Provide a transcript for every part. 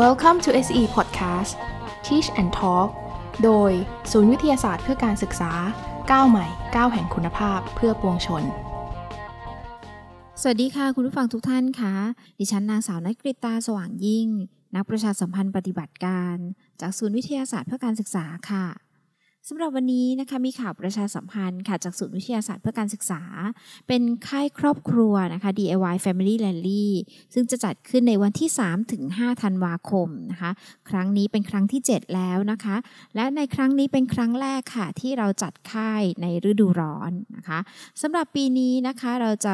Welcome to SE Podcast Teach and Talk โดย ศูนย์วิทยาศาสตร์เพื่อการศึกษาก้าวใหม่ก้าวแห่งคุณภาพเพื่อปวงชน สวัสดีค่ะ คุณผู้ฟังทุกท่านคะ ดิฉันนางสาวนักกริตาสว่างยิ่ง นักประชาสัมพันธ์ปฏิบัติการ จากศูนย์วิทยาศาสตร์เพื่อการศึกษาค่ะ สำหรับวันนี้นะคะมีข่าวประชาสัมพันธ์ค่ะจากศูนย์วิทยาศาสตร์เพื่อการศึกษา เป็นค่ายครอบครัวนะคะ DIY Family Rally ซึ่งจะจัดขึ้นในวันที่ 3 ถึง 5 ธันวาคมนะคะ ครั้งนี้เป็นครั้งที่ 7 แล้วนะคะ และในครั้งนี้เป็นครั้งแรกค่ะ ที่เราจัดค่ายในฤดูร้อนนะคะสำหรับปีนี้นะคะเราจะ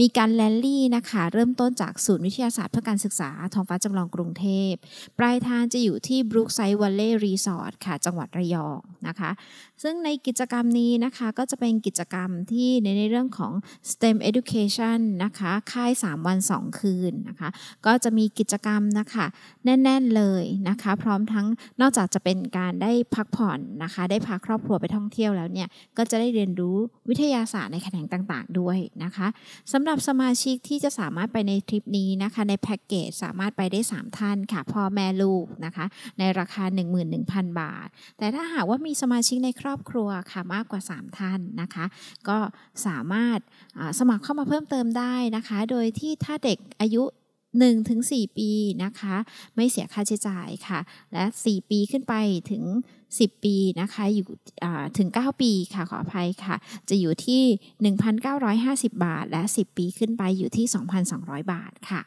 มีการแรลลี่นะคะเริ่มต้นจากศูนย์วิทยาศาสตร์เพื่อการศึกษาท้องฟ้าจำลองกรุงเทพปลายทางจะอยู่ที่ Brookside Valley Resort ค่ะจังหวัดระยองนะคะ ซึ่งในกิจกรรมนี้นะคะก็จะเป็นกิจกรรมที่ในในเรื่องของ STEM Education นะคะค่าย 3 วัน 2 คืนนะคะก็จะมีกิจกรรมนะคะแน่น ๆเลยนะคะ พร้อมทั้งนอกจากจะเป็นการได้พักผ่อนนะคะ ได้พาครอบครัวไปท่องเที่ยวแล้วเนี่ยก็จะได้เรียนรู้วิทยาศาสตร์ในแขนงต่างๆ ด้วยนะคะสำหรับสมาชิกที่จะสามารถไปในทริปนี้นะคะในแพ็กเกจสามารถไปได้ 3 ท่านค่ะพ่อแม่ลูกนะคะในราคา 11,000 บาท แต่ถ้าหากว่ามีสมาชิกในครอบครัวค่ะมากกว่า 3 ท่านนะคะ ก็สามารถสมัครเข้ามาเพิ่มเติมได้นะคะ โดยที่ถ้าเด็กอายุ1ถึง4ปีนะคะ ไม่เสียค่าใช้จ่ายค่ะ และ 4 ปีขึ้นไปถึง 10 ปีนะคะอยู่ถึง 9 ปีค่ะขออภัยค่ะ จะอยู่ที่ 1,950 บาท และ 10 ปีขึ้นไปอยู่ที่ 2,200 บาทค่ะ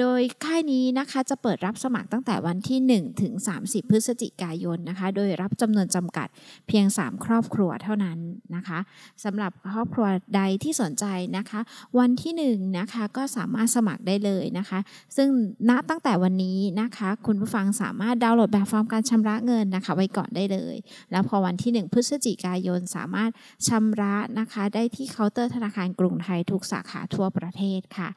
โดยค่ายนี้นะคะจะเปิดรับสมัครตั้งแต่วันที่ 1 ถึง 30 พฤศจิกายนนะคะ โดยรับจำนวนจำกัดเพียง 3 ครอบครัวเท่านั้นนะคะสำหรับครอบครัวใดที่สนใจนะคะ วันที่1นะคะก็สามารถสมัครได้เลยนะคะ ซึ่งณตั้งแต่วันนี้นะคะ คุณผู้ฟังสามารถดาวน์โหลดแบบฟอร์มการชำระเงินนะคะ ไว้ก่อนได้เลย แล้วพอวันที่ 1 พฤศจิกายนสามารถชำระนะคะ ได้ที่เคาน์เตอร์ธนาคารกรุงไทยทุกสาขาทั่วประเทศค่ะ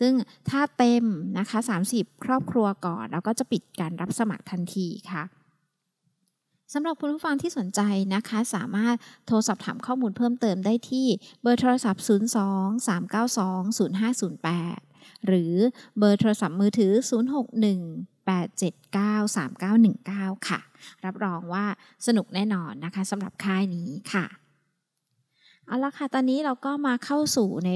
ซึ่งถ้าเต็มนะคะ 30 ครอบครัวก่อน แล้วก็จะปิดการรับสมัครทันทีค่ะสำหรับคุณผู้ฟังที่สนใจนะคะ สามารถโทรสอบถามข้อมูลเพิ่มเติมได้ที่เบอร์โทรศัพท์ 02 392 0508 หรือเบอร์โทรศัพท์มือถือ 061 879 3919 ค่ะ รับรองว่าสนุกแน่นอนนะคะสำหรับค่ายนี้ค่ะ เอาละค่ะ ตอนนี้เราก็มาเข้าสู่ใน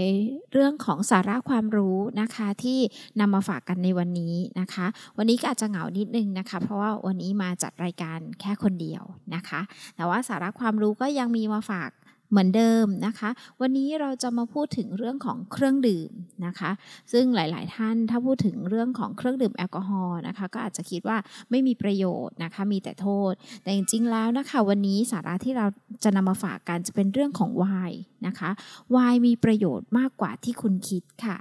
เรื่องของสาระความรู้นะคะที่นำมาฝากกันในวันนี้นะคะ วันนี้ก็อาจจะเหงานิดนึงนะคะ เพราะว่าวันนี้มาจัดรายการแค่คนเดียวนะคะ แต่ว่าสาระความรู้ก็ยังมีมาฝาก เหมือนเดิมนะคะ วันนี้เราจะมาพูดถึงเรื่องของเครื่องดื่มนะคะ ซึ่งหลาย ๆ ท่านถ้าพูดถึงเรื่องของเครื่องดื่มแอลกอฮอล์นะคะ ก็อาจจะคิดว่าไม่มีประโยชน์นะคะ มีแต่โทษ แต่จริง ๆ แล้วนะคะ วันนี้สาระที่เราจะนำมาฝากกันจะเป็นเรื่องของไวน์นะคะไวน์มีประโยชน์มากกว่าที่คุณคิดค่ะ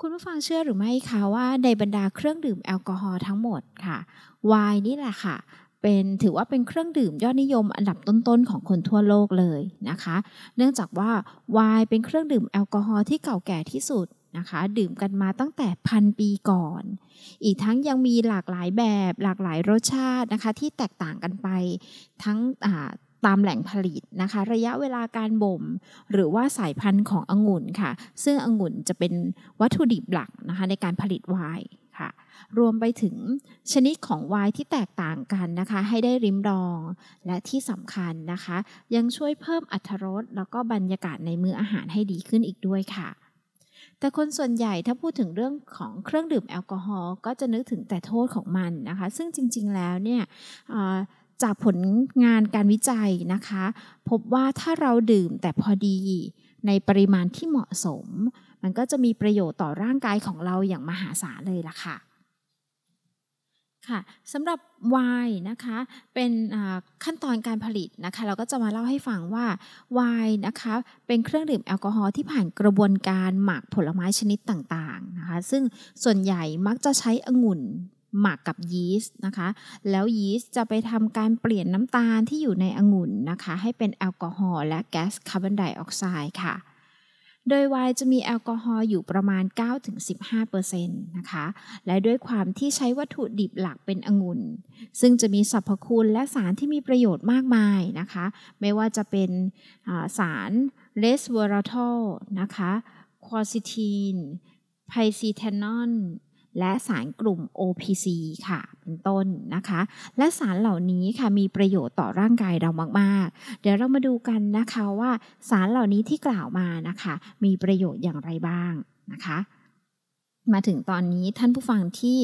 คุณผู้ฟังเชื่อหรือไม่คะว่าในบรรดาเครื่องดื่มแอลกอฮอล์ทั้งหมดค่ะไวน์นี่แหละค่ะ เป็นถือว่าเป็นเครื่องดื่มยอดนิยมอันดับต้นๆของคนทั่วโลกเลยนะคะ เนื่องจากว่าไวน์เป็นเครื่องดื่มแอลกอฮอล์ที่เก่าแก่ที่สุดนะคะดื่มกันมาตั้งแต่พันปีก่อน อีกทั้งยังมีหลากหลายแบบหลากหลายรสชาตินะคะที่แตกต่างกันไปทั้งตามแหล่งผลิตนะคะ ระยะเวลาการบ่ม หรือว่าสายพันธุ์ขององุ่นค่ะ ซึ่งองุ่นจะเป็นวัตถุดิบหลักนะคะในการผลิตไวน์ ค่ะ รวมไปถึงชนิดของไวน์ที่แตกต่างกันนะคะ ให้ได้ริมรอง และที่สำคัญนะคะ ยังช่วยเพิ่มอรรถรสแล้วก็บรรยากาศในมื้ออาหารให้ดีขึ้นอีกด้วยค่ะ แต่คนส่วนใหญ่ถ้าพูดถึงเรื่องของเครื่องดื่มแอลกอฮอล์ก็จะนึกถึงแต่โทษของมันนะคะ ซึ่งจริง ๆ แล้วเนี่ยจากผลงานการวิจัยนะคะ พบว่าถ้าเราดื่มแต่พอดีในปริมาณที่เหมาะสม มันก็จะมีประโยชน์ต่อร่างกายของเราอย่างมหาศาลเลยล่ะค่ะค่ะสำหรับไวน์นะคะเป็นขั้นตอนการผลิตนะคะ เราก็จะมาเล่าให้ฟังว่าไวน์นะคะเป็นเครื่องดื่มแอลกอฮอล์ที่ผ่านกระบวนการหมักผลไม้ชนิดต่างๆนะคะซึ่งส่วนใหญ่มักจะใช้องุ่นหมักกับยีสต์นะคะ แล้วยีสต์จะไปทำการเปลี่ยนน้ำตาลที่อยู่ในองุ่นนะคะ ให้เป็นแอลกอฮอล์และแก๊สคาร์บอนไดออกไซด์ค่ะ โดยไวน์จะมีแอลกอฮอล์อยู่ประมาณ 9-15%นะคะ และด้วยความที่ใช้วัตถุดิบหลักเป็นองุ่น ซึ่งจะมีสรรพคุณและสารที่มีประโยชน์มากมายนะคะ ไม่ว่าจะเป็นสาร resveratrol นะคะควอซิทีนไพซีเทนอน และสารกลุ่ม OPC ค่ะ เป็นต้นนะคะ และสารเหล่านี้ค่ะมีประโยชน์ต่อร่างกายเรามากๆ เดี๋ยวเรามาดูกันนะคะว่าสารเหล่านี้ที่กล่าวมานะคะ มีประโยชน์อย่างไรบ้างนะคะมาถึงตอนนี้ท่านผู้ฟังที่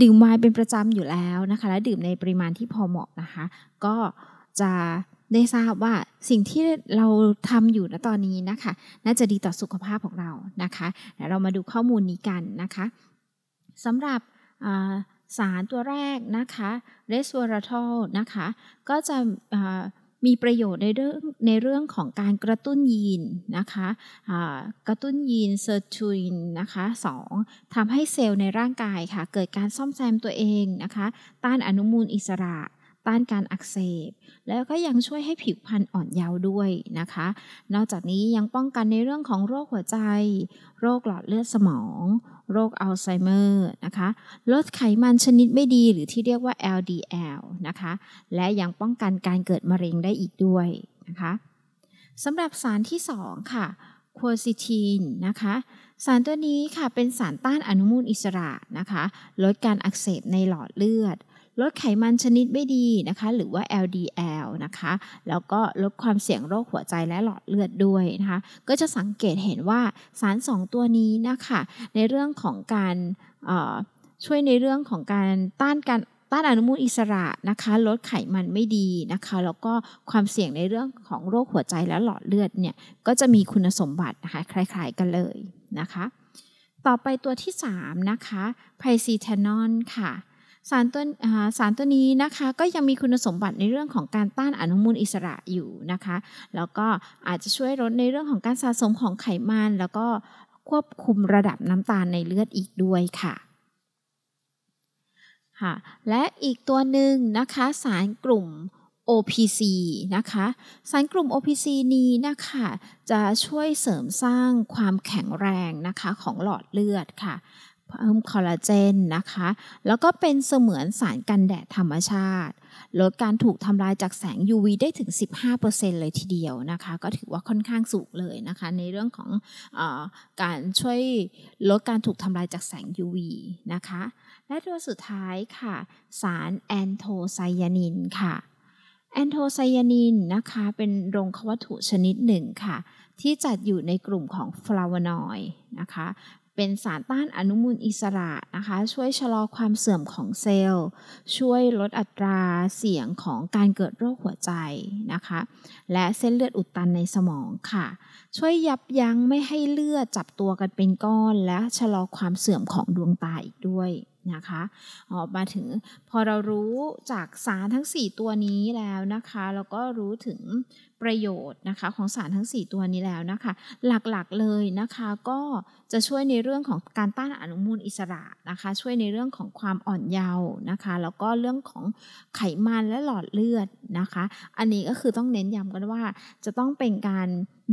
ดื่มไวน์เป็นประจำอยู่แล้วนะคะและดื่มในปริมาณที่พอเหมาะนะคะ ก็จะได้ทราบว่าสิ่งที่เราทำอยู่ณตอนนี้นะคะ น่าจะดีต่อสุขภาพของเรานะคะเดี๋ยวเรามาดูข้อมูลนี้กันนะคะ สำหรับสารตัวแรกนะคะ resveratrol นะคะ ก็จะมีประโยชน์ในเรื่องในเรื่องของการกระตุ้นยีนนะคะกระตุ้นยีน sirtuin นะคะสองทำให้เซลล์ในร่างกายค่ะ เกิดการซ่อมแซมตัวเองนะคะ ต้านอนุมูลอิสระ ต้านการอักเสบ แล้วก็ยังช่วยให้ผิวพรรณอ่อนเยาว์ด้วยนะคะ นอกจากนี้ยังป้องกันในเรื่องของโรคหัวใจ โรคหลอดเลือดสมอง โรคอัลไซเมอร์นะคะ ลดไขมันชนิดไม่ดีหรือที่เรียกว่า LDL นะคะ และยังป้องกันการเกิดมะเร็งได้อีกด้วยนะคะสำหรับสารที่ 2 ค่ะเควอซิทินนะคะ สารตัวนี้ค่ะเป็นสารต้านอนุมูลอิสระนะคะ ลดการอักเสบในหลอดเลือด ลดไขมันชนิดไม่ดีนะคะ หรือว่า LDL นะคะ แล้วก็ลดความเสี่ยงโรคหัวใจและหลอดเลือดด้วยนะคะ ก็จะสังเกตเห็นว่าสารสองตัวนี้นะคะ ในเรื่องของการช่วยในเรื่องของการต้านการต้านอนุมูลอิสระนะคะ ลดไขมันไม่ดีนะคะ แล้วก็ความเสี่ยงในเรื่องของโรคหัวใจและหลอดเลือดเนี่ยก็จะมีคุณสมบัตินะคะคล้ายๆกันเลยนะคะ ต่อไปตัวที่ 3 นะคะไพซีเทนอนค่ะ สารตัวสารตัวนี้นะคะก็ยังมีคุณสมบัติในเรื่องของการต้านอนุมูลอิสระอยู่นะคะ แล้วก็อาจจะช่วยลดในเรื่องของการสะสมของไขมัน แล้วก็ควบคุมระดับน้ำตาลในเลือดอีกด้วยค่ะค่ะ และอีกตัวหนึ่งนะคะสารกลุ่ม OPC นะคะ สารกลุ่ม OPC นี้นะคะจะช่วยเสริมสร้างความแข็งแรงนะคะของหลอดเลือดค่ะ เพิ่มคอลลาเจนนะคะ แล้วก็เป็นเสมือนสารกันแดดธรรมชาติ ลดการถูกทำลายจากแสง UV ได้ถึง 15%เลยทีเดียวนะคะ ก็ถือว่าค่อนข้างสูงเลยนะคะ ในเรื่องของอการช่วยลดการถูกทำลายจากแสง UV นะคะ และตัวสุดท้ายค่ะ สารแอนโทไซยานินค่ะแอนโทไซยานินนะคะเป็นรงควัตถุชนิดหนึ่งค่ะ ที่จัดอยู่ในกลุ่มของฟลาโวนอยด์นะคะ เป็นสารต้านอนุมูลอิสระนะคะ ช่วยชะลอความเสื่อมของเซลล์ ช่วยลดอัตราเสี่ยงของการเกิดโรคหัวใจนะคะ และเส้นเลือดอุดตันในสมองค่ะ ช่วยยับยั้งไม่ให้เลือดจับตัวกันเป็นก้อน และชะลอความเสื่อมของดวงตาอีกด้วยนะคะออกมาถึงพอเรารู้จากสารทั้ง 4 ตัวนี้แล้วนะคะแล้วก็รู้ถึงประโยชน์นะคะของสารทั้ง 4 ตัวนี้แล้วนะคะ หลักๆเลยนะคะก็จะช่วยในเรื่องของการต้านอนุมูลอิสระนะคะ ช่วยในเรื่องของความอ่อนเยาว์นะคะ แล้วก็เรื่องของไขมันและหลอดเลือดนะคะ อันนี้ก็คือต้องเน้นย้ำกันว่าจะต้องเป็นการ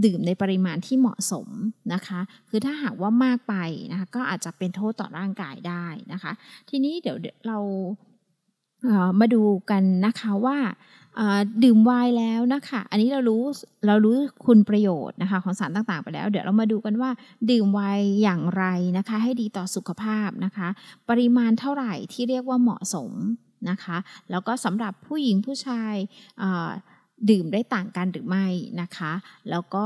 ดื่มในปริมาณที่เหมาะสมนะคะ คือถ้าหากว่ามากไปนะคะก็อาจจะเป็นโทษต่อร่างกายได้นะคะ ทีนี้เดี๋ยวเรามาดูกันนะคะว่า ดื่มไวน์แล้วนะคะ อันนี้เรารู้เรารู้คุณประโยชน์นะคะของสารต่างๆไปแล้ว เดี๋ยวเรามาดูกันว่า ดื่มไวน์อย่างไรนะคะ ให้ดีต่อสุขภาพนะคะ ปริมาณเท่าไหร่ที่เรียกว่าเหมาะสมนะคะ แล้วก็สำหรับผู้หญิงผู้ชายดื่มได้ต่างกันหรือไม่นะคะ แล้วก็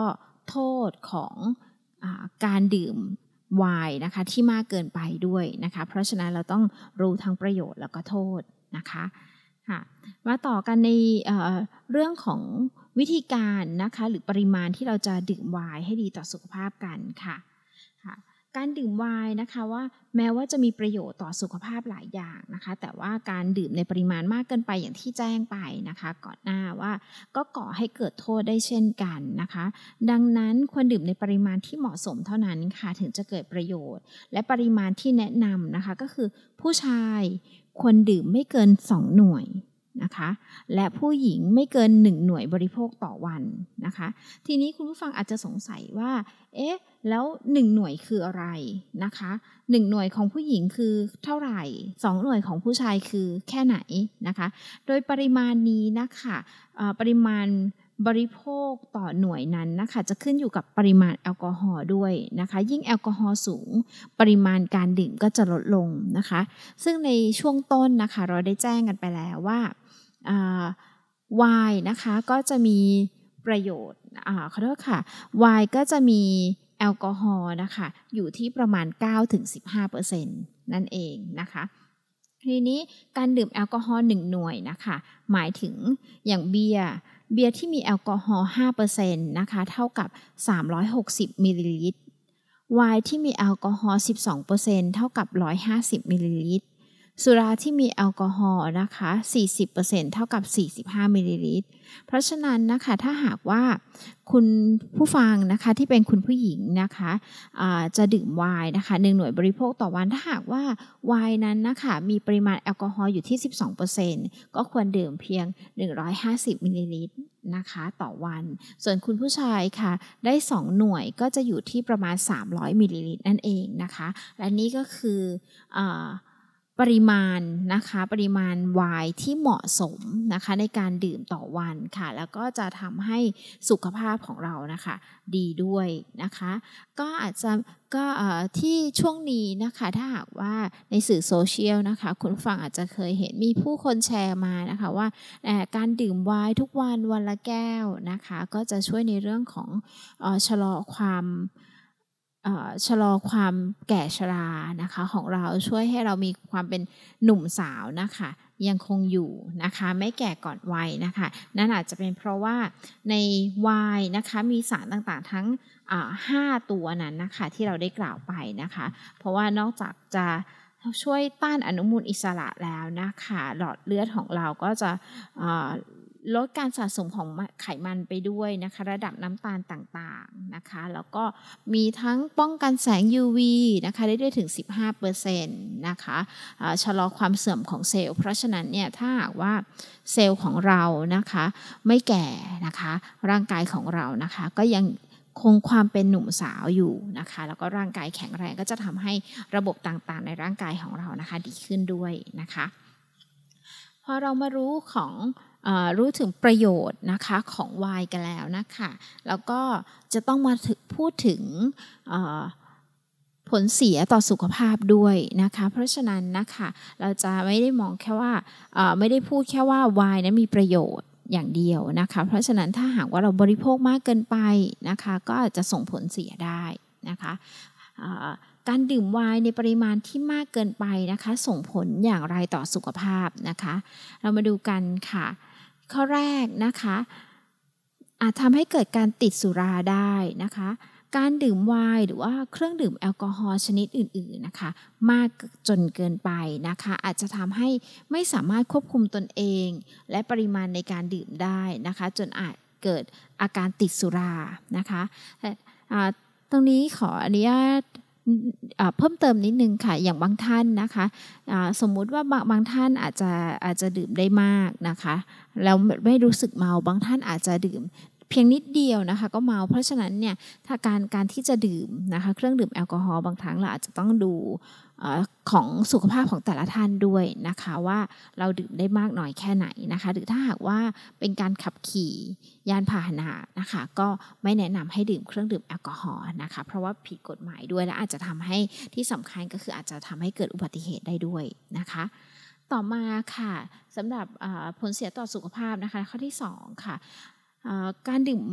โทษของอการดื่มไวน์นะคะที่มากเกินไปด้วยนะคะ เพราะฉะนั้นเราต้องรู้ทั้งประโยชน์แล้วก็โทษนะคะ ค่ะมาต่อกันในเเรื่องของวิธีการนะคะหรือปริมาณที่เราจะดื่มไวน์ให้ดีต่อสุขภาพกันค่ะค่ะ การดื่มไวน์นะคะว่าแม้ว่าจะมีประโยชน์ต่อสุขภาพหลายอย่างนะคะ แต่ว่าการดื่มในปริมาณมากเกินไปอย่างที่แจ้งไปนะคะ ก่อนหน้าว่าก็ก่อให้เกิดโทษได้เช่นกันนะคะ ดังนั้นควรดื่มในปริมาณที่เหมาะสมเท่านั้นค่ะถึงจะเกิดประโยชน์ และปริมาณที่แนะนำนะคะก็คือผู้ชาย ควรดื่มไม่เกิน 2 หน่วยนะคะ และผู้หญิงไม่เกิน 1 หน่วยบริโภคต่อวันนะคะ ทีนี้คุณผู้ฟังอาจจะสงสัยว่า เอ๊ะ แล้ว 1 หน่วยคืออะไรนะคะ 1 หน่วยของผู้หญิงคือเท่าไหร่ 2 หน่วยของผู้ชายคือแค่ไหนนะคะ โดยปริมาณนี้นะคะปริมาณ บริโภคต่อหน่วยนั้นนะคะจะขึ้นอยู่กับปริมาณแอลกอฮอล์ด้วยนะคะ ยิ่งแอลกอฮอล์สูง ปริมาณการดื่มก็จะลดลงนะคะ ซึ่งในช่วงต้นนะคะ เราได้แจ้งกันไปแล้วว่าไวน์นะคะก็จะมีประโยชน์ขอโทษค่ะไวน์ก็จะมีแอลกอฮอล์นะคะอยู่ที่ประมาณ 9-15%นั่นเองนะคะทีนี้การดื่มแอลกอฮอล์1หน่วยนะคะ หมายถึงอย่างเบียร์ เบียร์ที่มีแอลกอฮอล์5%นะคะเท่ากับ 360มิลลิลิตรไวน์ที่มีแอลกอฮอล์12%เท่ากับ 150มิลลิลิตร สุราที่มีแอลกอฮอล์นะคะ 40%เท่ากับ 45 มิลลิลิตร เพราะฉะนั้นนะคะ ถ้าหากว่าคุณผู้ฟังนะคะที่เป็นคุณผู้หญิงนะคะจะดื่มไวน์นะคะหนึ่งหน่วยบริโภคต่อวันถ้าหากว่าไวน์นั้นนะคะมีปริมาณแอลกอฮอล์อยู่ที่ 12%ก็ควรดื่มเพียง 150 มิลลิลิตรนะคะต่อวัน ส่วนคุณผู้ชายค่ะ ได้ 2 หน่วยก็จะอยู่ที่ประมาณ 300 มิลลิลิตรนั่นเองนะคะ และนี่ก็คือ ปริมาณนะคะปริมาณไวน์ที่เหมาะสมนะคะในการดื่มต่อวันค่ะ แล้วก็จะทำให้สุขภาพของเรานะคะ ดีด้วยนะคะ ก็อาจจะก็ที่ช่วงนี้นะคะถ้าหากว่าในสื่อโซเชียลนะคะ คุณฟังอาจจะเคยเห็นมีผู้คนแชร์มานะคะว่าการดื่มไวน์ทุกวันวันละแก้วนะคะ ก็จะช่วยในเรื่องของชะลอความ ชะลอความแก่ชรานะคะของเราช่วยให้เรามีความเป็นหนุ่มสาวนะคะยังคงอยู่นะคะไม่แก่ก่อนวัยนะคะนั่นอาจจะเป็นเพราะว่าในวายนะคะมีสารต่างๆทั้งห้าตัวนั้นนะคะที่เราได้กล่าวไปนะคะ เพราะว่านอกจากจะช่วยต้านอนุมูลอิสระแล้วนะคะ หลอดเลือดของเราก็จะ ลดการสะสมของไขมันไปด้วยนะคะ ระดับน้ำตาลต่างๆนะคะ แล้วก็มีทั้งป้องกันแสง UV นะคะได้ได้ถึง 15%นะคะะชะลอความเสื่อมของเซลล์ เพราะฉะนั้นเนี่ยถ้าหากว่าเซลล์ของเรานะคะไม่แก่นะคะร่างกายของเรานะคะก็ยังคงความเป็นหนุ่มสาวอยู่นะคะ แล้วก็ร่างกายแข็งแรงก็จะทำให้ระบบต่างๆ ในร่างกายของเรานะคะดีขึ้นด้วยนะคะ พอเรามารู้ของ รู้ถึงประโยชน์นะคะของไวน์กันแล้วนะคะแล้วก็จะต้องมาพูดถึงผลเสียต่อสุขภาพด้วยนะคะ เพราะฉะนั้นนะคะเราจะไม่ได้มองแค่ว่าไม่ได้พูดแค่ว่าไวน์นั้นมีประโยชน์อย่างเดียวนะคะ เพราะฉะนั้นถ้าหากว่าเราบริโภคมากเกินไปนะคะ ก็อาจจะส่งผลเสียได้นะคะการดื่มไวน์ในปริมาณที่มากเกินไปนะคะ ส่งผลอย่างไรต่อสุขภาพนะคะ เรามาดูกันค่ะ ข้อแรกนะคะอาจทำให้เกิดการติดสุราได้นะคะ การดื่มไวน์หรือว่าเครื่องดื่มแอลกอฮอล์ชนิดอื่นๆนะคะ มากจนเกินไปนะคะ อาจจะทำให้ไม่สามารถควบคุมตนเอง และปริมาณในการดื่มได้นะคะ จนอาจเกิดอาการติดสุรานะคะตรงนี้ขออนุญาต เพิ่มเติมนิดนึงค่ะ อย่างบางท่านนะคะสมมุติว่าบางบางท่านอาจจะอาจจะดื่มได้มากนะคะแล้วไม่รู้สึกเมาบางท่านอาจจะดื่ม เพียงนิดเดียวนะคะ ก็เมาเพราะฉะนั้นเนี่ยถ้าการการที่จะดื่มนะคะเครื่องดื่มแอลกอฮอล์บางครั้งเราอาจจะต้องดูของสุขภาพของแต่ละท่านด้วยนะคะว่าเราดื่มได้มากน้อยแค่ไหนนะคะ หรือถ้าหากว่าเป็นการขับขี่ยานพาหนะนะคะ ก็ไม่แนะนำให้ดื่มเครื่องดื่มแอลกอฮอล์นะคะ เพราะว่าผิดกฎหมายด้วยและอาจจะทำให้ที่สำคัญก็คืออาจจะทำให้เกิดอุบัติเหตุได้ด้วยนะคะต่อมาค่ะสำหรับผลเสียต่อสุขภาพนะคะ ข้อที่ 2 ค่ะ การดื่ม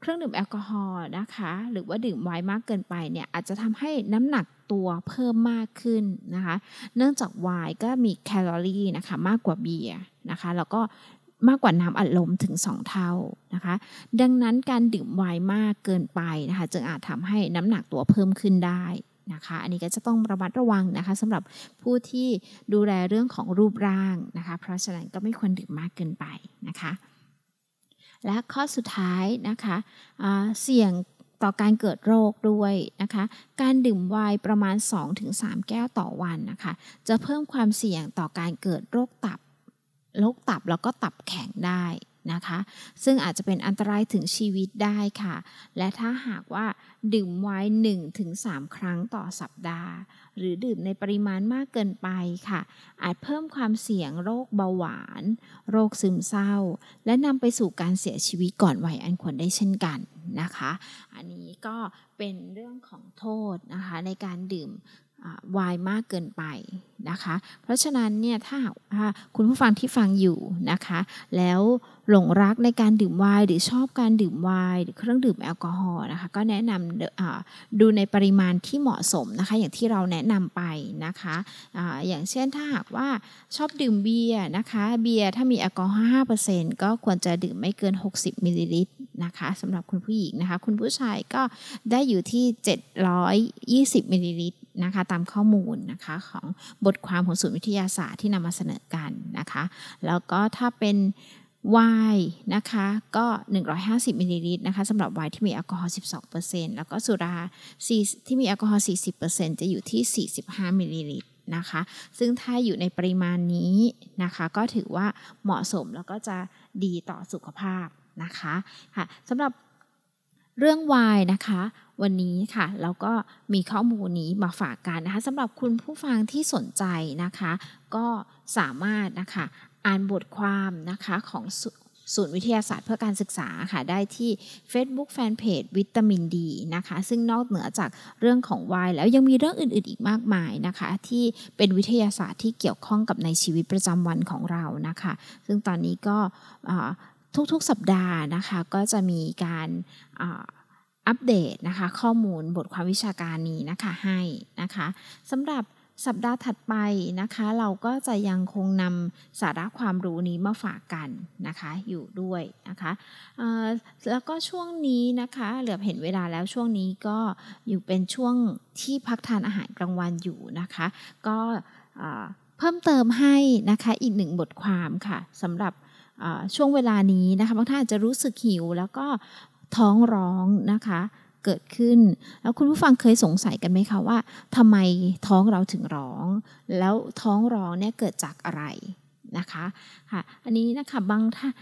เครื่องดื่มแอลกอฮอล์นะคะ หรือว่าดื่มไวน์มากเกินไปเนี่ยอาจจะทำให้น้ำหนักตัวเพิ่มมากขึ้นนะคะ เนื่องจากไวน์ก็มีแคลอรี่นะคะมากกว่าเบียร์นะคะ แล้วก็มากกว่าน้ำอัดลมถึง 2 เท่านะคะ ดังนั้นการดื่มไวน์มากเกินไปนะคะ จึงอาจทำให้น้ำหนักตัวเพิ่มขึ้นได้นะคะ อันนี้ก็จะต้องระมัดระวังนะคะสำหรับผู้ที่ดูแลเรื่องของรูปร่างนะคะ เพราะฉะนั้นก็ไม่ควรดื่มมากเกินไปนะคะ และข้อสุดท้ายนะคะเสี่ยงต่อการเกิดโรคด้วยนะคะ การดื่มไวน์ประมาณ 2-3 แก้วต่อวันนะคะ จะเพิ่มความเสี่ยงต่อการเกิดโรคตับ โรคตับแล้วก็ตับแข็งได้นะคะ ซึ่งอาจจะเป็นอันตรายถึงชีวิตได้ค่ะ และถ้าหากว่าดื่มไวน์1-3 ครั้งต่อสัปดาห์ หรือดื่มในปริมาณมากเกินไปค่ะ อาจเพิ่มความเสี่ยงโรคเบาหวาน โรคซึมเศร้า และนำไปสู่การเสียชีวิตก่อนวัยอันควรได้เช่นกันนะคะ อันนี้ก็เป็นเรื่องของโทษนะคะในการดื่มไวน์มากเกินไปนะคะ เพราะฉะนั้นเนี่ยถ้าคุณผู้ฟังที่ฟังอยู่นะคะ แล้วหลงรักในการดื่มไวน์หรือชอบการดื่มไวน์หรือเครื่องดื่มแอลกอฮอล์นะคะ ก็แนะนำดื่มในปริมาณที่เหมาะสมนะคะ อย่างที่เราแนะนำไปนะคะอย่างเช่นถ้าหากว่าชอบดื่มเบียร์นะคะ เบียร์ถ้ามีแอลกอฮอล์5%ก็ควรจะดื่มไม่เกิน 60มิลลิลิตรนะคะสำหรับคุณผู้หญิงนะคะ คุณผู้ชายก็ได้อยู่ที่ 720มิลลิลิตรนะคะตามข้อมูลนะคะของบทความของศูนย์วิทยาศาสตร์ที่นำมาเสนอกันนะคะ แล้วก็ถ้าเป็นไวน์นะคะก็ 150มิลลิลิตรนะคะสำหรับไวน์ที่มีแอลกอฮอล์12%แล้วก็สุราที่มีแอลกอฮอล์40%จะอยู่ที่ 45มิลลิลิตรนะคะ ซึ่งถ้าอยู่ในปริมาณนี้นะคะก็ถือว่าเหมาะสมแล้วก็จะดีต่อสุขภาพนะคะค่ะสำหรับ เรื่องวายนะคะ วันนี้ค่ะเราก็มีข้อมูลนี้มาฝากกันนะคะสำหรับคุณผู้ฟังที่สนใจนะคะ ก็สามารถนะคะอ่านบทความนะคะของศูนย์วิทยาศาสตร์เพื่อการศึกษาค่ะได้ที่ Facebook Fanpage วิตามินดีนะคะ ซึ่งนอกเหนือจากเรื่องของวายแล้วยังมีเรื่องอื่น ๆ อีกมากมายนะคะ ที่เป็นวิทยาศาสตร์ที่เกี่ยวข้องกับในชีวิตประจำวันของเรานะคะ ซึ่งตอนนี้ก็ ทุกๆสัปดาห์นะคะก็จะมีการอัปเดตนะคะข้อมูลบทความวิชาการนี้นะคะให้นะคะสำหรับสัปดาห์ถัดไปนะคะเราก็จะยังคงนำสาระความรู้นี้มาฝากกันนะคะอยู่ด้วยนะคะแล้วก็ช่วงนี้นะคะเหลือเห็นเวลาแล้วช่วงนี้ก็อยู่เป็นช่วงที่พักทานอาหารกลางวันอยู่นะคะก็เพิ่มเติมให้นะคะอีกหนึ่งบทความค่ะสำหรับ ช่วงเวลานี้นะคะบางท่านอาจจะรู้สึกหิว แล้วก็ท้องร้องนะคะเกิดขึ้น แล้วคุณผู้ฟังเคยสงสัยกันไหมคะว่าทำไมท้องเราถึงร้อง แล้วท้องร้องเนี่ยเกิดจากอะไรนะคะค่ะอันนี้นะคะบางท่าน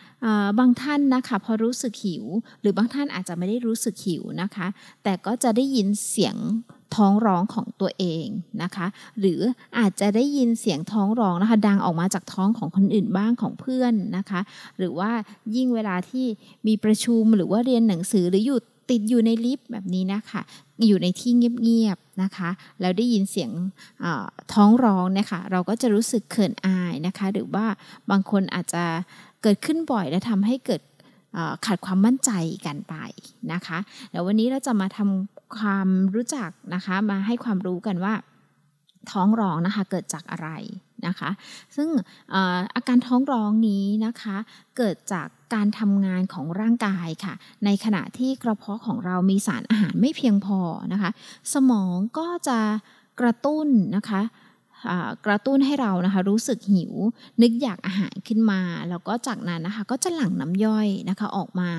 บางท่านนะคะพอรู้สึกหิว หรือบางท่านอาจจะไม่ได้รู้สึกหิวนะคะ แต่ก็จะได้ยินเสียง ท้องร้องของตัวเองนะคะ หรืออาจจะได้ยินเสียงท้องร้องนะคะ ดังออกมาจากท้องของคนอื่นบ้างของเพื่อนนะคะ หรือว่ายิ่งเวลาที่มีประชุมหรือว่าเรียนหนังสือหรืออยู่ติดอยู่ในลิฟต์แบบนี้นะคะอยู่ในที่เงียบๆนะคะ แล้วได้ยินเสียงท้องร้องนะคะ เราก็จะรู้สึกเขินอายนะคะ หรือว่าบางคนอาจจะเกิดขึ้นบ่อยและทำให้เกิด ขาดความมั่นใจกันไปนะคะแล้ววันนี้เราจะมาทำความรู้จักนะคะมาให้ความรู้กันว่าท้องร้องนะคะเกิดจากอะไรนะคะ ซึ่งอาการท้องร้องนี้นะคะ เกิดจากการทำงานของร่างกายค่ะ ในขณะที่กระเพาะของเรามีสารอาหารไม่เพียงพอนะคะ สมองก็จะกระตุ้นนะคะ กระตุ้นให้เรานะคะรู้สึกหิว นึกอยากอาหารขึ้นมา แล้วก็จากนั้นนะคะก็จะหลั่งน้ำย่อยนะคะออกมา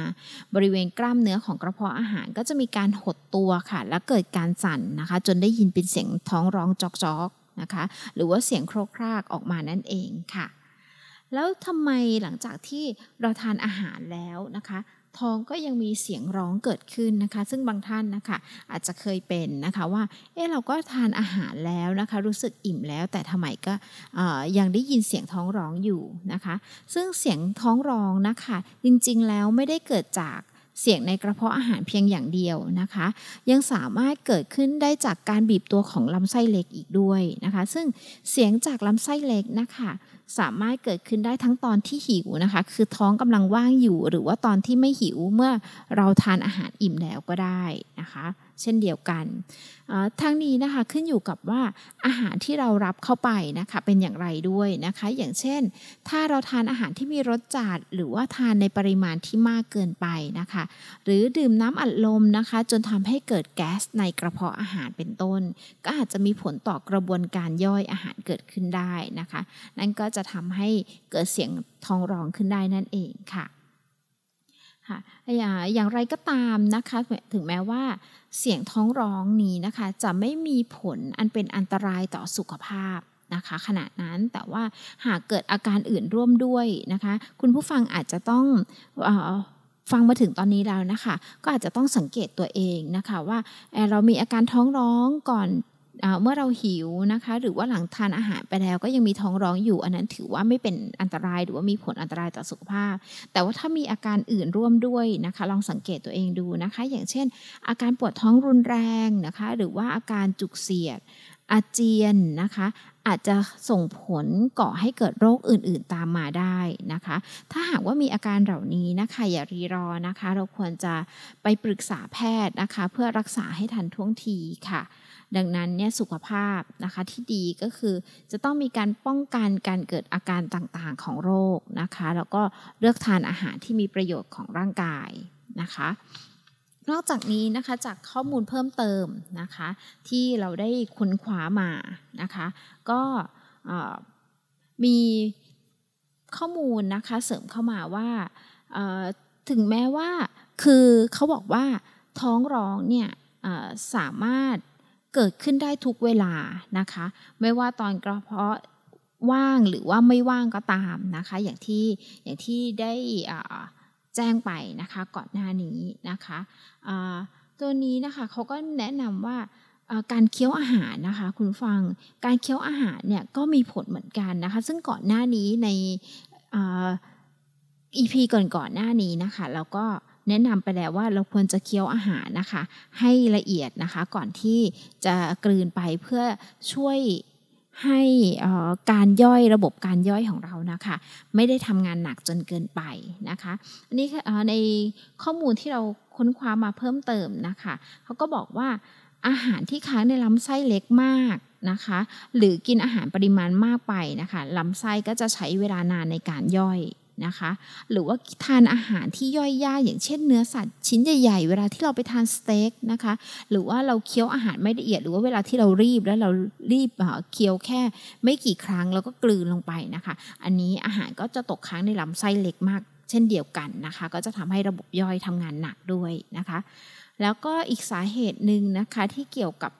บริเวณกล้ามเนื้อของกระเพาะอาหารก็จะมีการหดตัวค่ะ และเกิดการสั่นนะคะ จนได้ยินเป็นเสียงท้องร้องจอกๆนะคะ หรือว่าเสียงโครกครากออกมานั่นเองค่ะ แล้วทำไมหลังจากที่เราทานอาหารแล้วนะคะ ท้องก็ยังมีเสียงร้องเกิดขึ้นนะคะ ซึ่งบางท่านนะคะอาจจะเคยเป็นนะคะว่าเออเราก็ทานอาหารแล้วนะคะ รู้สึกอิ่มแล้วแต่ทำไมก็ยังได้ยินเสียงท้องร้องอยู่นะคะ ซึ่งเสียงท้องร้องนะคะ จริงๆแล้วไม่ได้เกิดจากเสียงในกระเพาะอาหารเพียงอย่างเดียวนะคะ ยังสามารถเกิดขึ้นได้จากการบีบตัวของลำไส้เล็กอีกด้วยนะคะ ซึ่งเสียงจากลำไส้เล็กนะคะ สามารถเกิดขึ้นได้ทั้งตอนที่หิวนะคะ คือท้องกำลังว่างอยู่ หรือว่าตอนที่ไม่หิวเมื่อเราทานอาหารอิ่มแล้วก็ได้นะคะ เช่นเดียวกันทั้งนี้นะคะขึ้นอยู่กับว่าอาหารที่เรารับเข้าไปนะคะเป็นอย่างไรด้วยนะคะ อย่างเช่น ถ้าเราทานอาหารที่มีรสจัดหรือว่าทานในปริมาณที่มากเกินไปนะคะ หรือดื่มน้ำอัดลมนะคะ จนทำให้เกิดแก๊สในกระเพาะอาหารเป็นต้น ก็อาจจะมีผลต่อกระบวนการย่อยอาหารเกิดขึ้นได้นะคะ นั่นก็จะทำให้เกิดเสียงท้องร้องขึ้นได้นั่นเองค่ะ ค่ะอย่างไรก็ตามนะคะถึงแม้ว่าเสียงท้องร้องนี้นะคะจะไม่มีผลอันเป็นอันตรายต่อสุขภาพนะคะขณะนั้นแต่ว่าหากเกิดอาการอื่นร่วมด้วยนะคะ คุณผู้ฟังอาจจะต้องอฟังมาถึงตอนนี้แล้วนะคะ ก็อาจจะต้องสังเกตตัวเองนะคะว่าเรามีอาการท้องร้องก่อน เมื่อเราหิวนะคะ หรือว่าหลังทานอาหารไปแล้วก็ยังมีท้องร้องอยู่ อันนั้นถือว่าไม่เป็นอันตรายหรือว่ามีผลอันตรายต่อสุขภาพ แต่ว่าถ้ามีอาการอื่นร่วมด้วยนะคะ ลองสังเกตตัวเองดูนะคะ อย่างเช่น อาการปวดท้องรุนแรงนะคะ หรือว่าอาการจุกเสียด อาเจียนนะคะอาจจะส่งผลก่อให้เกิดโรคอื่นๆตามมาได้นะคะ ถ้าหากว่ามีอาการเหล่านี้นะคะอย่ารีรอนะคะ เราควรจะไปปรึกษาแพทย์นะคะ เพื่อรักษาให้ทันท่วงทีค่ะ ดังนั้นเนี่ยสุขภาพนะคะที่ดีก็คือจะต้องมีการป้องกันการเกิดอาการต่างๆของโรคนะคะ แล้วก็เลือกทานอาหารที่มีประโยชน์ของร่างกายนะคะนอกจากนี้นะคะจากข้อมูลเพิ่มเติมนะคะที่เราได้ค้นคว้ามานะคะก็มีข้อมูลนะคะเสริมเข้ามาว่าถึงแม้ว่าคือเขาบอกว่าท้องร้องเนี่ยสามารถ เกิดขึ้นได้ทุกเวลานะคะ ไม่ว่าตอนกระเพาะว่างหรือว่าไม่ว่างก็ตามนะคะ อย่างที่อย่างที่ได้แจ้งไปนะคะก่อนหน้านี้นะคะตัวนี้นะคะเขาก็แนะนำว่าการเคี้ยวอาหารนะคะ คุณฟังการเคี้ยวอาหารเนี่ยก็มีผลเหมือนกันนะคะ ซึ่งก่อนหน้านี้ในอีพีก่อนก่อนหน้านี้นะคะ แล้วก็ แนะนำไปแล้วว่าเราควรจะเคี้ยวอาหารนะคะ ให้ละเอียดนะคะก่อนที่จะกลืนไปเพื่อช่วยให้การย่อยระบบการย่อยของเรานะคะ ไม่ได้ทำงานหนักจนเกินไปนะคะอันนี้ในข้อมูลที่เราค้นคว้ามาเพิ่มเติมนะคะเขาก็บอกว่าอาหารที่ค้างในลำไส้เล็กมากนะคะ หรือกินอาหารปริมาณมากไปนะคะลำไส้ก็จะใช้เวลานานในการย่อย นะคะ หรือว่าทานอาหารที่ย่อยยากอย่างเช่นเนื้อสัตว์ชิ้นใหญ่ๆ เวลาที่เราไปทานสเต็กนะคะ หรือว่าเราเคี้ยวอาหารไม่ละเอียด หรือว่าเวลาที่เรารีบแล้วเรารีบเคี้ยวแค่ไม่กี่ครั้งแล้วก็กลืนลงไปนะคะ อันนี้อาหารก็จะตกค้างในลำไส้เล็กมาก เช่นเดียวกันนะคะ ก็จะทำให้ระบบย่อยทำงานหนักด้วยนะคะ แล้วก็อีกสาเหตุหนึ่งนะคะที่เกี่ยวกับ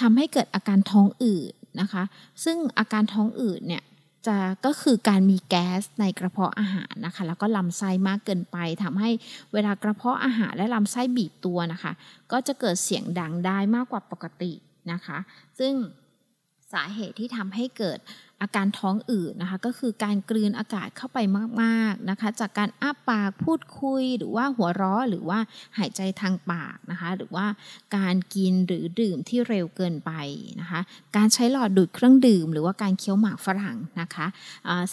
ทำให้เกิดอาการท้องอืดนะคะ ซึ่งอาการท้องอืดเนี่ย จะก็คือการมีแก๊สในกระเพาะอาหารนะคะ แล้วก็ลำไส้มากเกินไปทำให้เวลากระเพาะอาหารและลำไส้บีบตัวนะคะ ก็จะเกิดเสียงดังได้มากกว่าปกตินะคะ ซึ่งสาเหตุที่ทำให้เกิด อาการท้องอืดนะคะ ก็คือการกลืนอากาศเข้าไปมากๆนะคะ จากการอ้าปากพูดคุยหรือว่าหัวเราะหรือว่าหายใจทางปากนะคะ หรือว่าการกินหรือดื่มที่เร็วเกินไปนะคะ การใช้หลอดดูดเครื่องดื่ม หรือว่าการเคี้ยวหมากฝรั่งนะคะ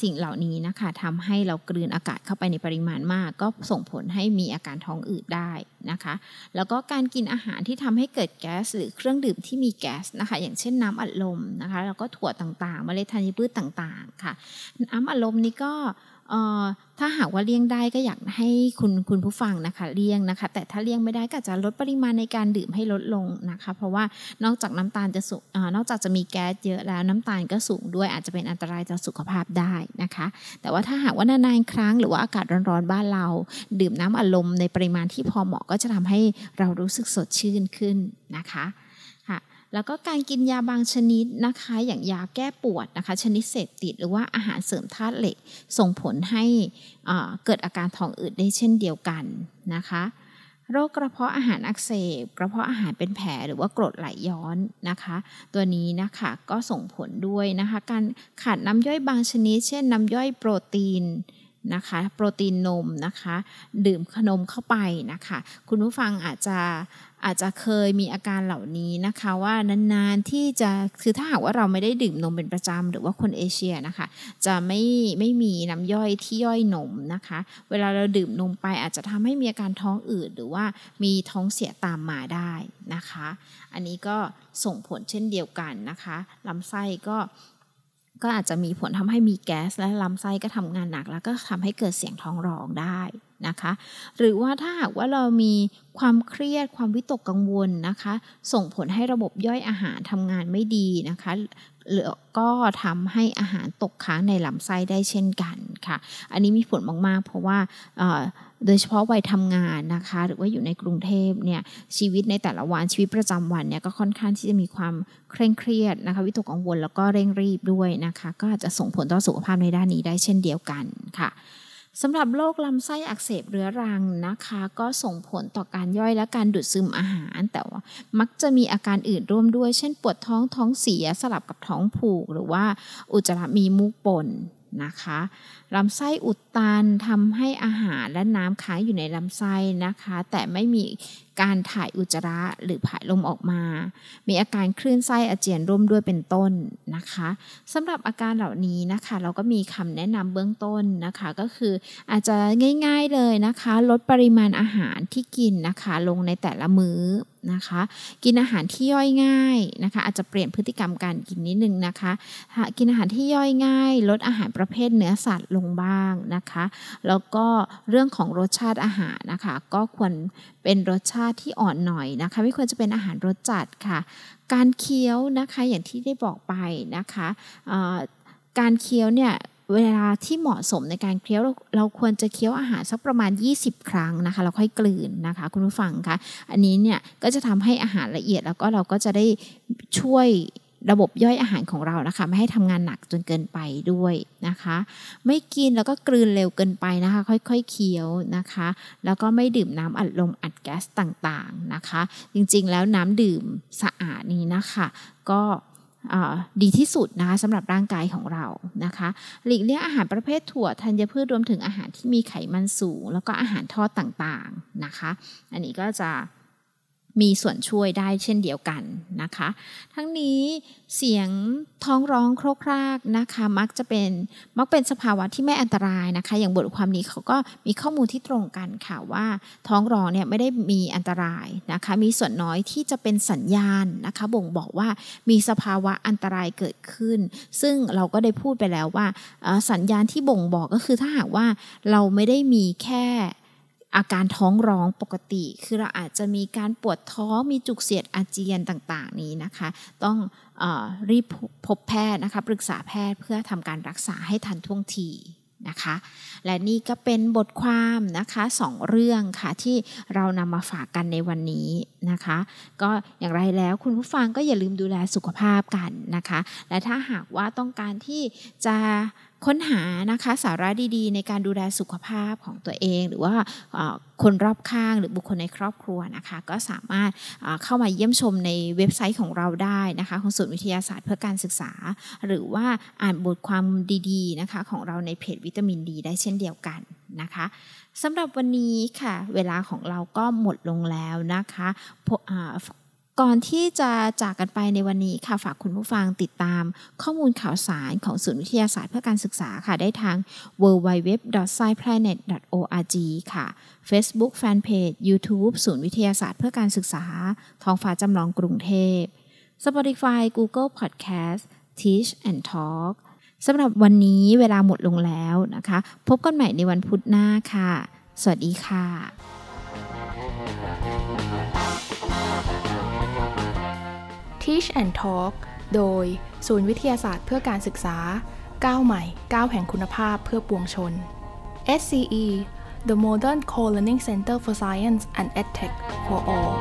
สิ่งเหล่านี้นะคะทำให้เรากลืนอากาศเข้าไปในปริมาณมาก ก็ส่งผลให้มีอาการท้องอืดได้นะคะ แล้วก็การกินอาหารที่ทำให้เกิดแก๊ส หรือเครื่องดื่มที่มีแก๊สนะคะ อย่างเช่นน้ำอัดลมนะคะ แล้วก็ถั่วต่างๆเมล็ดธัญพืชต่างๆค่ะ น้ำอารมณ์นี้ก็ถ้าหากว่าเลี่ยงได้ก็อยากให้คุณคุณผู้ฟังนะคะเลี่ยงนะคะ แต่ถ้าเลี่ยงไม่ได้ก็จะลดปริมาณในการดื่มให้ลดลงนะคะ เพราะว่านอกจากน้ำตาลจะสูงนอกจากจะมีแก๊สเยอะแล้วน้ำตาลก็สูงด้วยอาจจะเป็นอันตรายต่อสุขภาพได้นะคะ แต่ว่าถ้าหากว่านานๆครั้งหรือว่าอากาศร้อนๆบ้านเรา ดื่มน้ำอารมณ์ในปริมาณที่พอเหมาะก็จะทำให้เรารู้สึกสดชื่นขึ้นนะคะ แล้วก็การกินยาบางชนิดนะคะ อย่างยาแก้ปวดนะคะ ชนิดเสพติดหรือว่าอาหารเสริมธาตุเหล็ก ส่งผลให้เกิดอาการท้องอืดได้เช่นเดียวกันนะคะโรคกระเพาะอาหารอักเสบ กระเพาะอาหารเป็นแผลหรือว่ากรดไหลย้อนนะคะ ตัวนี้นะคะก็ส่งผลด้วยนะคะ การขาดน้ำย่อยบางชนิด เช่นน้ำย่อยโปรตีนนะคะ โปรตีนนมนะคะ ดื่มขนมเข้าไปนะคะ คุณผู้ฟังอาจจะ อาจจะเคยมีอาการเหล่านี้นะคะว่านานๆที่จะคือถ้าหากว่าเราไม่ได้ดื่มนมเป็นประจำหรือว่าคนเอเชียนะคะ จะไม่ไม่มีน้ำย่อยที่ย่อยนมนะคะ เวลาเราดื่มนมไปอาจจะทำให้มีอาการท้องอืดหรือว่ามีท้องเสียตามมาได้นะคะ อันนี้ก็ส่งผลเช่นเดียวกันนะคะลำไส้ก็ ก็อาจจะมีผลทำให้มีแก๊สและลำไส้ก็ทำงานหนัก แล้วก็ทำให้เกิดเสียงท้องร้องได้นะคะ หรือว่าถ้าหากว่าเรามีความเครียดความวิตกกังวลนะคะ ส่งผลให้ระบบย่อยอาหารทำงานไม่ดีนะคะ หรือก็ทำให้อาหารตกค้างในลำไส้ได้เช่นกันค่ะ อันนี้มีผลมากๆ เพราะว่าโดยเฉพาะวัยทำงานนะคะ หรือว่าอยู่ในกรุงเทพเนี่ยชีวิตในแต่ละวันชีวิตประจำวันเนี่ยก็ค่อนข้างที่จะมีความเคร่งเครียดนะคะวิตกกังวลแล้วก็เร่งรีบด้วยนะคะ ก็อาจจะส่งผลต่อสุขภาพในด้านนี้ได้เช่นเดียวกันค่ะ สำหรับโรคลำไส้อักเสบเรื้อรังนะคะ ก็ส่งผลต่อการย่อยและการดูดซึมอาหาร แต่ว่ามักจะมีอาการอื่นร่วมด้วย เช่น ปวดท้องท้องเสียสลับกับท้องผูก หรือว่าอุจจาระมีมูกปนนะคะลำไส้อุด ตันทำให้อาหารและน้ำค้างอยู่ในลำไส้นะคะ แต่ไม่มีการถ่ายอุจจาระหรือผายลมออกมา มีอาการคลื่นไส้อาเจียนร่วมด้วยเป็นต้นนะคะสำหรับอาการเหล่านี้นะคะ เราก็มีคำแนะนำเบื้องต้นนะคะ ก็คืออาจจะง่าย ๆเลยนะคะ ลดปริมาณอาหารที่กินนะคะ ลงในแต่ละมื้อนะคะ กินอาหารที่ย่อยง่ายนะคะ อาจจะเปลี่ยนพฤติกรรมการกินนิดนึงนะคะ กินอาหารที่ย่อยง่าย ลดอาหารประเภทเนื้อสัตว์ลงบ้างนะคะแล้วก็เรื่องของรสชาติอาหารนะคะ ก็ควรเป็นรสชาติที่อ่อนหน่อยนะคะ ไม่ควรจะเป็นอาหารรสจัดค่ะ การเคี้ยวนะคะอย่างที่ได้บอกไปนะคะการเคี้ยวเนี่ยเวลาที่เหมาะสมในการเคี้ยวเราเราควรจะเคี้ยวอาหารสักประมาณ 20 ครั้งนะคะ เราค่อยกลืนนะคะ คุณผู้ฟังคะอันนี้เนี่ยก็จะทำให้อาหารละเอียดแล้วก็เราก็จะได้ช่วย ระบบย่อยอาหารของเรานะคะ ไม่ให้ทำงานหนักจนเกินไปด้วยนะคะ ไม่กินแล้วก็กลืนเร็วเกินไปนะคะ ค่อยๆเคี้ยวนะคะ แล้วก็ไม่ดื่มน้ำอัดลมอัดแก๊สต่างๆนะคะ จริงๆแล้วน้ำดื่มสะอาดนี้นะคะ ก็ดีที่สุดนะคะสำหรับร่างกายของเรานะคะหลีกเลี่ยงอาหารประเภทถั่วธัญพืชรวมถึงอาหารที่มีไขมันสูง แล้วก็อาหารทอดต่างๆนะคะ อันนี้ก็จะ มีส่วนช่วยได้เช่นเดียวกันนะคะ ทั้งนี้เสียงท้องร้องโครกครากนะคะมักจะเป็นมักเป็นสภาวะที่ไม่อันตรายนะคะ อย่างบทความนี้เขาก็มีข้อมูลที่ตรงกันค่ะว่าท้องร้องเนี่ยไม่ได้มีอันตรายนะคะ มีส่วนน้อยที่จะเป็นสัญญาณนะคะ บ่งบอกว่ามีสภาวะอันตรายเกิดขึ้น ซึ่งเราก็ได้พูดไปแล้วว่าสัญญาณที่บ่งบอกก็คือถ้าหากว่าเราไม่ได้มีแค่ อาการท้องร้องปกติ คือเราอาจจะมีการปวดท้องมีจุกเสียดอาเจียนต่างๆ นี้นะคะ ต้องอรีบพบแพทย์นะคะปรึกษาแพทย์เพื่อทำการรักษาให้ทันท่วงทีนะคะ และนี่ก็เป็นบทความนะคะสองเรื่องค่ะที่เรานำมาฝากกันในวันนี้นะคะ ก็อย่างไรแล้วคุณผู้ฟังก็อย่าลืมดูแลสุขภาพกันนะคะ และถ้าหากว่าต้องการที่จะ ค้นหานะคะสาระดีๆ ในการดูแลสุขภาพของตัวเอง หรือว่าคนรอบข้างหรือบุคคลในครอบครัวนะคะก็สามารถเข้ามาเยี่ยมชมในเว็บไซต์ของเราได้นะคะของศูนย์วิทยาศาสตร์เพื่อการศึกษา หรือว่าอ่านบทความดีๆนะคะของเราในเพจวิตามินดี ได้เช่นเดียวกันนะคะสำหรับวันนี้ค่ะ เวลาของเราก็หมดลงแล้วนะคะ ก่อนที่จะจากกันไปในวันนี้ค่ะฝากคุณผู้ฟังติดตามข้อมูลข่าวสารของศูนย์วิทยาศาสตร์เพื่อการศึกษาค่ะ ได้ทาง www.sciplanet.org ค่ะ Facebook Fanpage YouTube ศูนย์วิทยาศาสตร์เพื่อการศึกษา ท้องฟ้าจำลองกรุงเทพ Spotify Google Podcast Teach and Talk สำหรับวันนี้เวลาหมดลงแล้วนะคะ พบกันใหม่ในวันพุธหน้าค่ะ สวัสดีค่ะ Teach and Talk โดยศูนย์วิทยาศาสตร์เพื่อการศึกษาก้าวใหม่ก้าวแห่งคุณภาพเพื่อปวงชน SCE The Modern Co-Learning Center for Science and EdTech for All